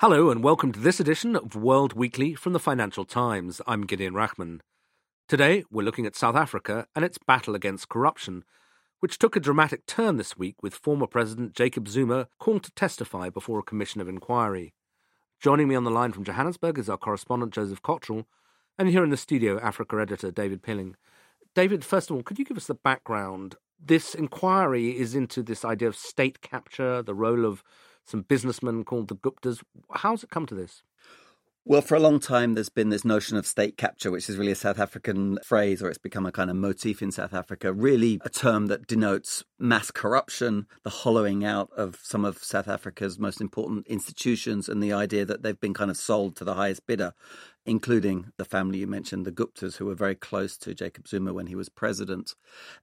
Hello and welcome to this edition of World Weekly from the Financial Times. I'm Gideon Rachman. Today we're looking at South Africa and its battle against corruption, which took a dramatic turn this week with former President Jacob Zuma called to testify before a commission of inquiry. Joining me on the line from Johannesburg is our correspondent Joseph Cotterill, and here in the studio, Africa editor David Pilling. David, first of all, could you give us the background? This inquiry is into this idea of state capture, the role of some businessmen called the Guptas. How's it come to this? Well, for a long time, there's been this notion of state capture, which is really a South African phrase, or it's become a kind of motif in South Africa, really a term that denotes mass corruption, the hollowing out of some of South Africa's most important institutions, and the idea that they've been kind of sold to the highest bidder, including the family you mentioned, the Guptas, who were very close to Jacob Zuma when he was president.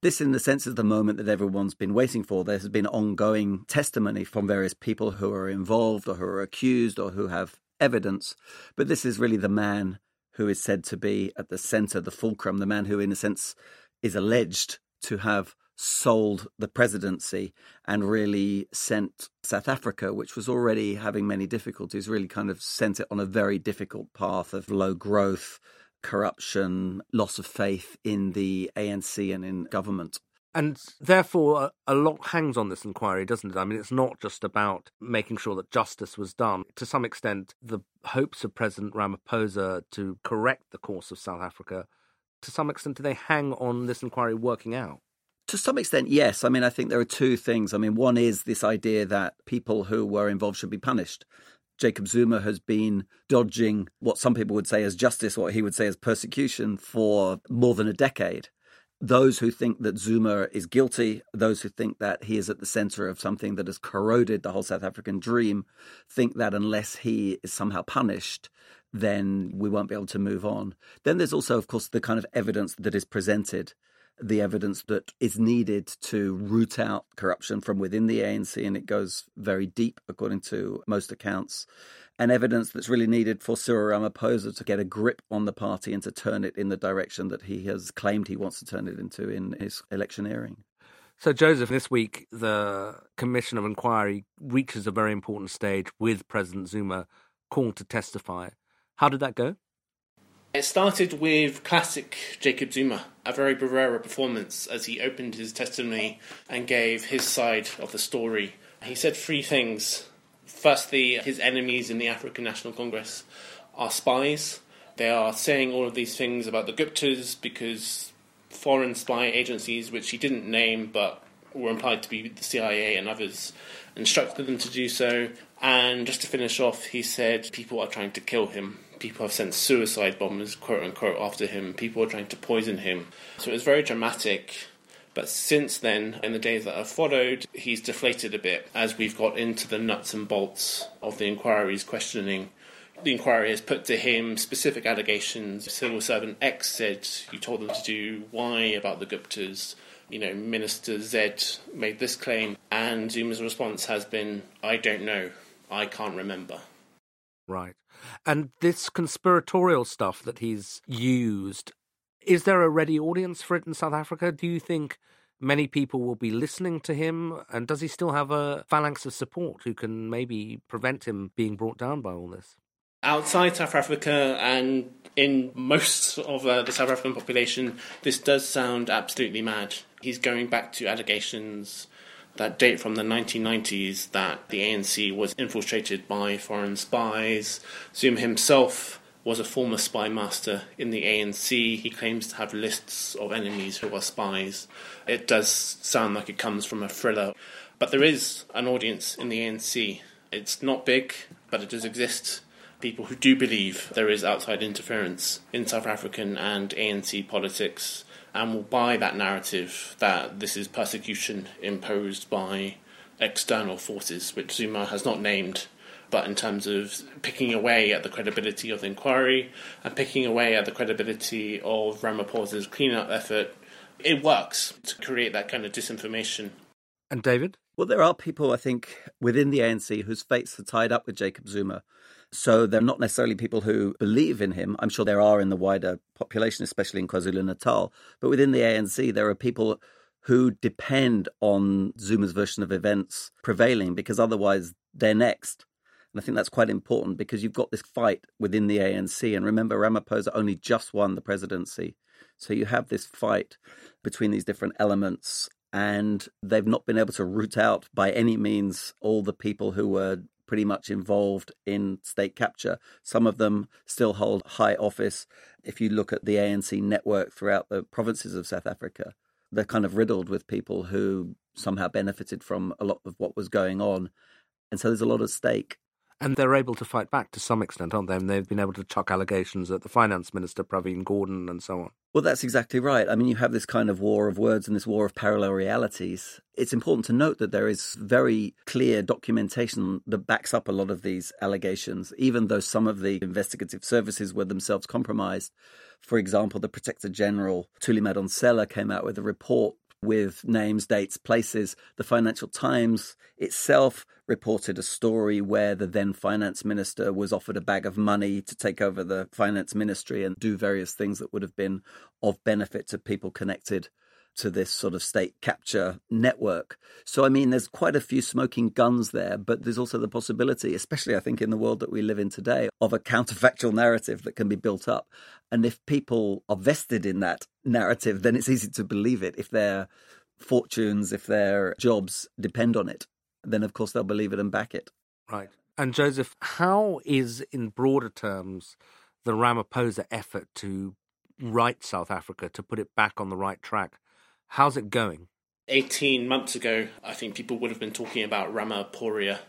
This, in the sense, is the moment that everyone's been waiting for. There has been ongoing testimony from various people who are involved, or who are accused, or who have evidence. But this is really the man who is said to be at the center, the fulcrum, the man who, in a sense, is alleged to have sold the presidency and really sent South Africa, which was already having many difficulties, really kind of sent it on a very difficult path of low growth, corruption, loss of faith in the ANC and in government. And therefore, a lot hangs on this inquiry, doesn't it? I mean, it's not just about making sure that justice was done. To some extent, the hopes of President Ramaphosa to correct the course of South Africa, to some extent, do they hang on this inquiry working out? To some extent, yes. I mean, I think there are two things. I mean, one is this idea that people who were involved should be punished. Jacob Zuma has been dodging what some people would say as justice, what he would say as persecution, for more than a decade those who think that Zuma is guilty, those who think that he is at the center of something that has corroded the whole South African dream, think that unless he is somehow punished, then we won't be able to move on. Then there's also, of course, the kind of evidence that is presented, the evidence that is needed to root out corruption from within the ANC, and it goes very deep, according to most accounts and evidence that's really needed for Cyril Ramaphosa to get a grip on the party and to turn it in the direction that he has claimed he wants to turn it into in his electioneering. So, Joseph, this week the Commission of Inquiry reaches a very important stage with President Zuma called to testify. How did that go? It started with classic Jacob Zuma, a very bravura performance as he opened his testimony and gave his side of the story. He said three things Firstly, his enemies in the African National Congress are spies. They are saying all of these things about the Guptas because foreign spy agencies, which he didn't name but were implied to be the CIA and others, instructed them to do so. And just to finish off, he said people are trying to kill him. People have sent suicide bombers, quote unquote, after him. People are trying to poison him. So it was very dramatic. But since then, in the days that have followed, he's deflated a bit as we've got into the nuts and bolts of the inquiry's questioning. The inquiry has put to him specific allegations. Civil servant X said, You told them to do Y about the Guptas. You know, Minister Z made this claim, and Zuma's response has been, I don't know. I can't remember. Right. And this conspiratorial stuff that he's used is there a ready audience for it in South Africa? Do you think many people will be listening to him? And does he still have a phalanx of support who can maybe prevent him being brought down by all this? Outside South Africa and in most of uh, the South African population, this does sound absolutely mad. He's going back to allegations that date from the 1990s that the ANC was infiltrated by foreign spies. Zuma himself was a former spy master in the ANC. He claims to have lists of enemies who are spies. It does sound like it comes from a thriller, but there is an audience in the ANC. It's not big, but it does exist. People who do believe there is outside interference in South African and ANC politics and will buy that narrative that this is persecution imposed by external forces, which Zuma has not named, but in terms of picking away at the credibility of the inquiry and picking away at the credibility of Ramaphosa's cleanup effort, it works to create that kind of disinformation. And David? Well, there are people, I think, within the ANC whose fates are tied up with Jacob Zuma. So they're not necessarily people who believe in him. I'm sure there are in the wider population, especially in KwaZulu Natal. But within the ANC, there are people who depend on Zuma's version of events prevailing because otherwise they're next. And I think that's quite important because you've got this fight within the ANC. And remember, Ramaphosa only just won the presidency. So you have this fight between these different elements. And they've not been able to root out by any means all the people who were pretty much involved in state capture. Some of them still hold high office. If you look at the ANC network throughout the provinces of South Africa, they're kind of riddled with people who somehow benefited from a lot of what was going on. And so there's a lot at stake. And they're able to fight back to some extent, aren't they? And they've been able to chuck allegations at the finance minister, Pravin Gordhan, and so on. Well, that's exactly right. I mean, you have this kind of war of words and this war of parallel realities. It's important to note that there is very clear documentation that backs up a lot of these allegations, even though some of the investigative services were themselves compromised. For example, the Protector General, Thuli Madonsela, came out with a report with names, dates, places. The Financial Times itself reported a story where the then finance minister was offered a bag of money to take over the finance ministry and do various things that would have been of benefit to people connected to this sort of state capture network. So, I mean, there's quite a few smoking guns there, but there's also the possibility, especially I think in the world that we live in today, of a counterfactual narrative that can be built up. And if people are vested in that narrative, then it's easy to believe it. If their fortunes, if their jobs depend on it, then of course they'll believe it and back it. Right. And Joseph, how is, in broader terms, the Ramaphosa effort to right South Africa, to put it back on the right track, How's it going? 18 months ago, I think people would have been talking about Ramaphoria,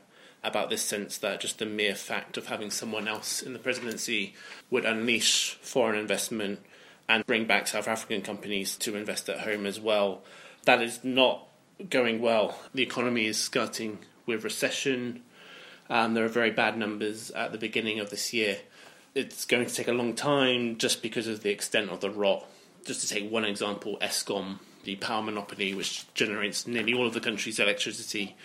about this sense that just the mere fact of having someone else in the presidency would unleash foreign investment and bring back South African companies to invest at home as well. That is not going well. The economy is skirting with recession. Um, there are very bad numbers at the beginning of this year. It's going to take a long time just because of the extent of the rot. Just to take one example, Eskom the power monopoly, which generates nearly all of the country's electricity,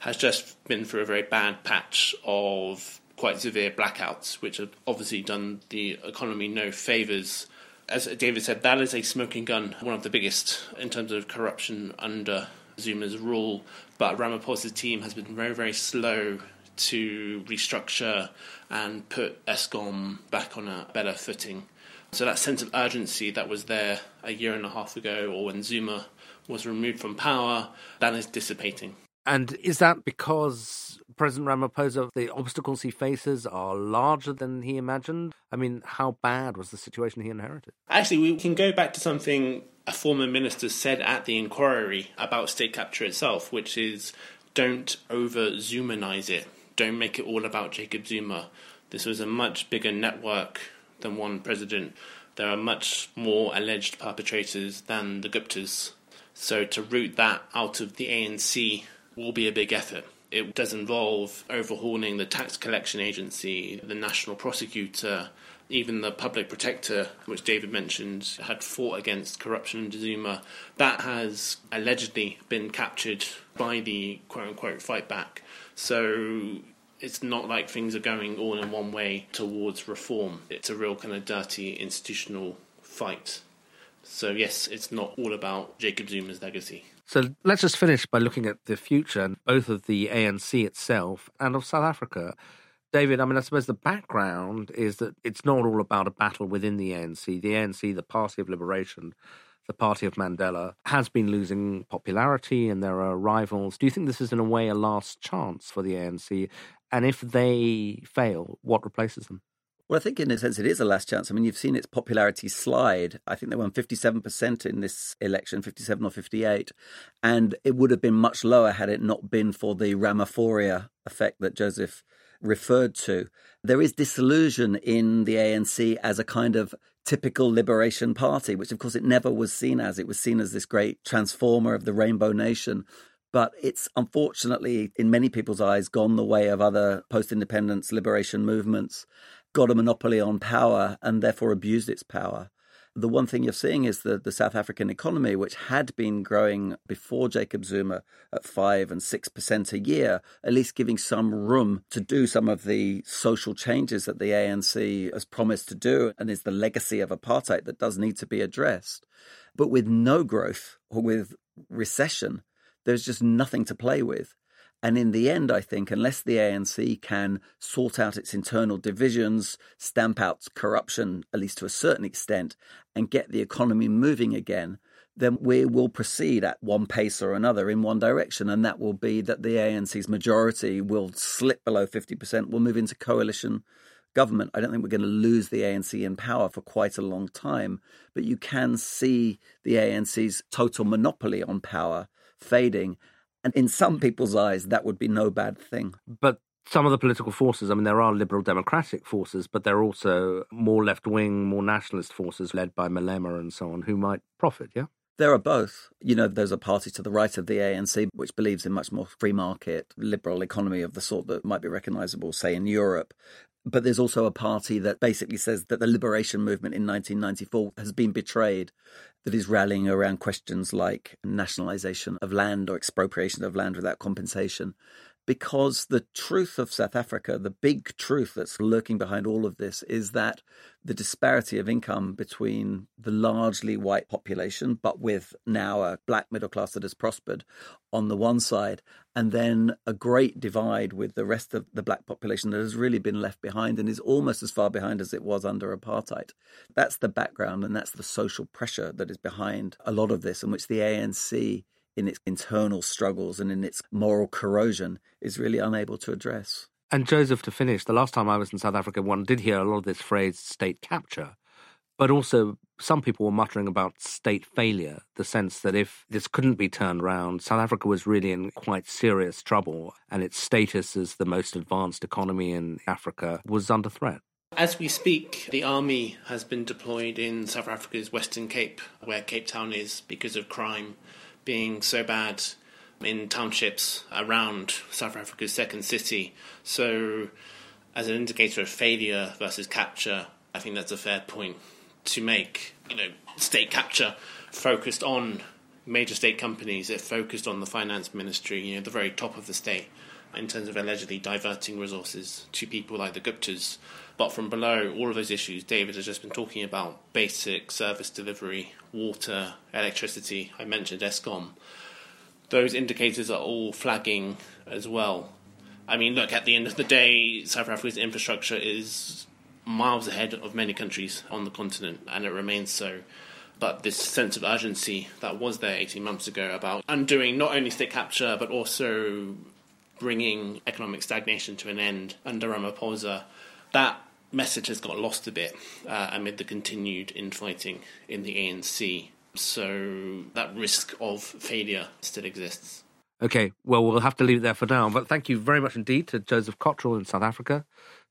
has just been through a very bad patch of quite severe blackouts, which have obviously done the economy no favours. As David said, that is a smoking gun, one of the biggest in terms of corruption under Zuma's rule. But Ramaphosa's team has been very, very slow to restructure and put Eskom back on a better footing. So that sense of urgency that was there a year and a half ago, or when Zuma was removed from power, that is dissipating. And is that because President Ramaphosa, the obstacles he faces are larger than he imagined? I mean, how bad was the situation he inherited? Actually, we can go back to something a former minister said at the inquiry about state capture itself, which is don't over Zumanize it. Don't make it all about Jacob Zuma. This was a much bigger network than one president. There are much more alleged perpetrators than the Guptas. So to root that out of the ANC will be a big effort. It does involve overhauling the tax collection agency, the national prosecutor, even the public protector, which David mentioned, had fought against corruption under Zuma. That has allegedly been captured by the quote unquote fight back. So it's not like things are going all in one way towards reform. It's a real kind of dirty institutional fight. So, yes, it's not all about Jacob Zuma's legacy. So, let's just finish by looking at the future, both of the ANC itself and of South Africa. David, I mean, I suppose the background is that it's not all about a battle within the ANC. The ANC, the Party of Liberation, the party of Mandela, has been losing popularity and there are rivals. Do you think this is, in a way, a last chance for the ANC? And if they fail, what replaces them? Well, I think in a sense it is a last chance. I mean, you've seen its popularity slide. I think they won 57% in this election, 57 or 58. And it would have been much lower had it not been for the Ramaphoria effect that Joseph referred to. There is disillusion in the ANC as a kind of typical liberation party, which of course it never was seen as. It was seen as this great transformer of the rainbow nation. But it's unfortunately, in many people's eyes, gone the way of other post independence liberation movements, got a monopoly on power, and therefore abused its power. The one thing you're seeing is the, the South African economy, which had been growing before Jacob Zuma at 5 and 6% a year, at least giving some room to do some of the social changes that the ANC has promised to do and is the legacy of apartheid that does need to be addressed. But with no growth or with recession, there's just nothing to play with. And in the end, I think, unless the ANC can sort out its internal divisions, stamp out corruption, at least to a certain extent, and get the economy moving again, then we will proceed at one pace or another in one direction. And that will be that the ANC's majority will slip below 50%, will move into coalition government. I don't think we're going to lose the ANC in power for quite a long time, but you can see the ANC's total monopoly on power fading. And in some people's eyes, that would be no bad thing. But some of the political forces, I mean, there are liberal democratic forces, but there are also more left wing, more nationalist forces led by Malema and so on who might profit, yeah? There are both. You know, there's a party to the right of the ANC which believes in much more free market, liberal economy of the sort that might be recognizable, say, in Europe. But there's also a party that basically says that the liberation movement in 1994 has been betrayed, that is rallying around questions like nationalization of land or expropriation of land without compensation because the truth of South Africa, the big truth that's lurking behind all of this, is that the disparity of income between the largely white population, but with now a black middle class that has prospered on the one side, and then a great divide with the rest of the black population that has really been left behind and is almost as far behind as it was under apartheid. That's the background and that's the social pressure that is behind a lot of this, in which the ANC in its internal struggles and in its moral corrosion is really unable to address. And Joseph, to finish, the last time I was in South Africa, one did hear a lot of this phrase state capture, but also some people were muttering about state failure, the sense that if this couldn't be turned around, South Africa was really in quite serious trouble and its status as the most advanced economy in Africa was under threat. As we speak, the army has been deployed in South Africa's Western Cape, where Cape Town is, because of crime being so bad in townships around South Africa's second city. So, as an indicator of failure versus capture, I think that's a fair point to make. You know, state capture focused on major state companies, it focused on the finance ministry, you know, the very top of the state, in terms of allegedly diverting resources to people like the Guptas. But from below, all of those issues David has just been talking about basic service delivery, water, electricity, I mentioned Eskom. Those indicators are all flagging as well. I mean, look, at the end of the day, South Africa's infrastructure is miles ahead of many countries on the continent, and it remains so. But this sense of urgency that was there 18 months ago about undoing not only state capture, but also bringing economic stagnation to an end under Ramaphosa, that message has got lost a bit uh, amid the continued infighting in the ANC. So that risk of failure still exists. Okay, well, we'll have to leave it there for now. But thank you very much indeed to Joseph Cotterill in South Africa,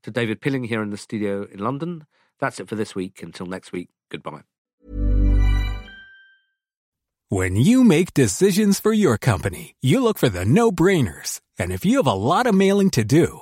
to David Pilling here in the studio in London. That's it for this week. Until next week, goodbye. When you make decisions for your company, you look for the no brainers. And if you have a lot of mailing to do,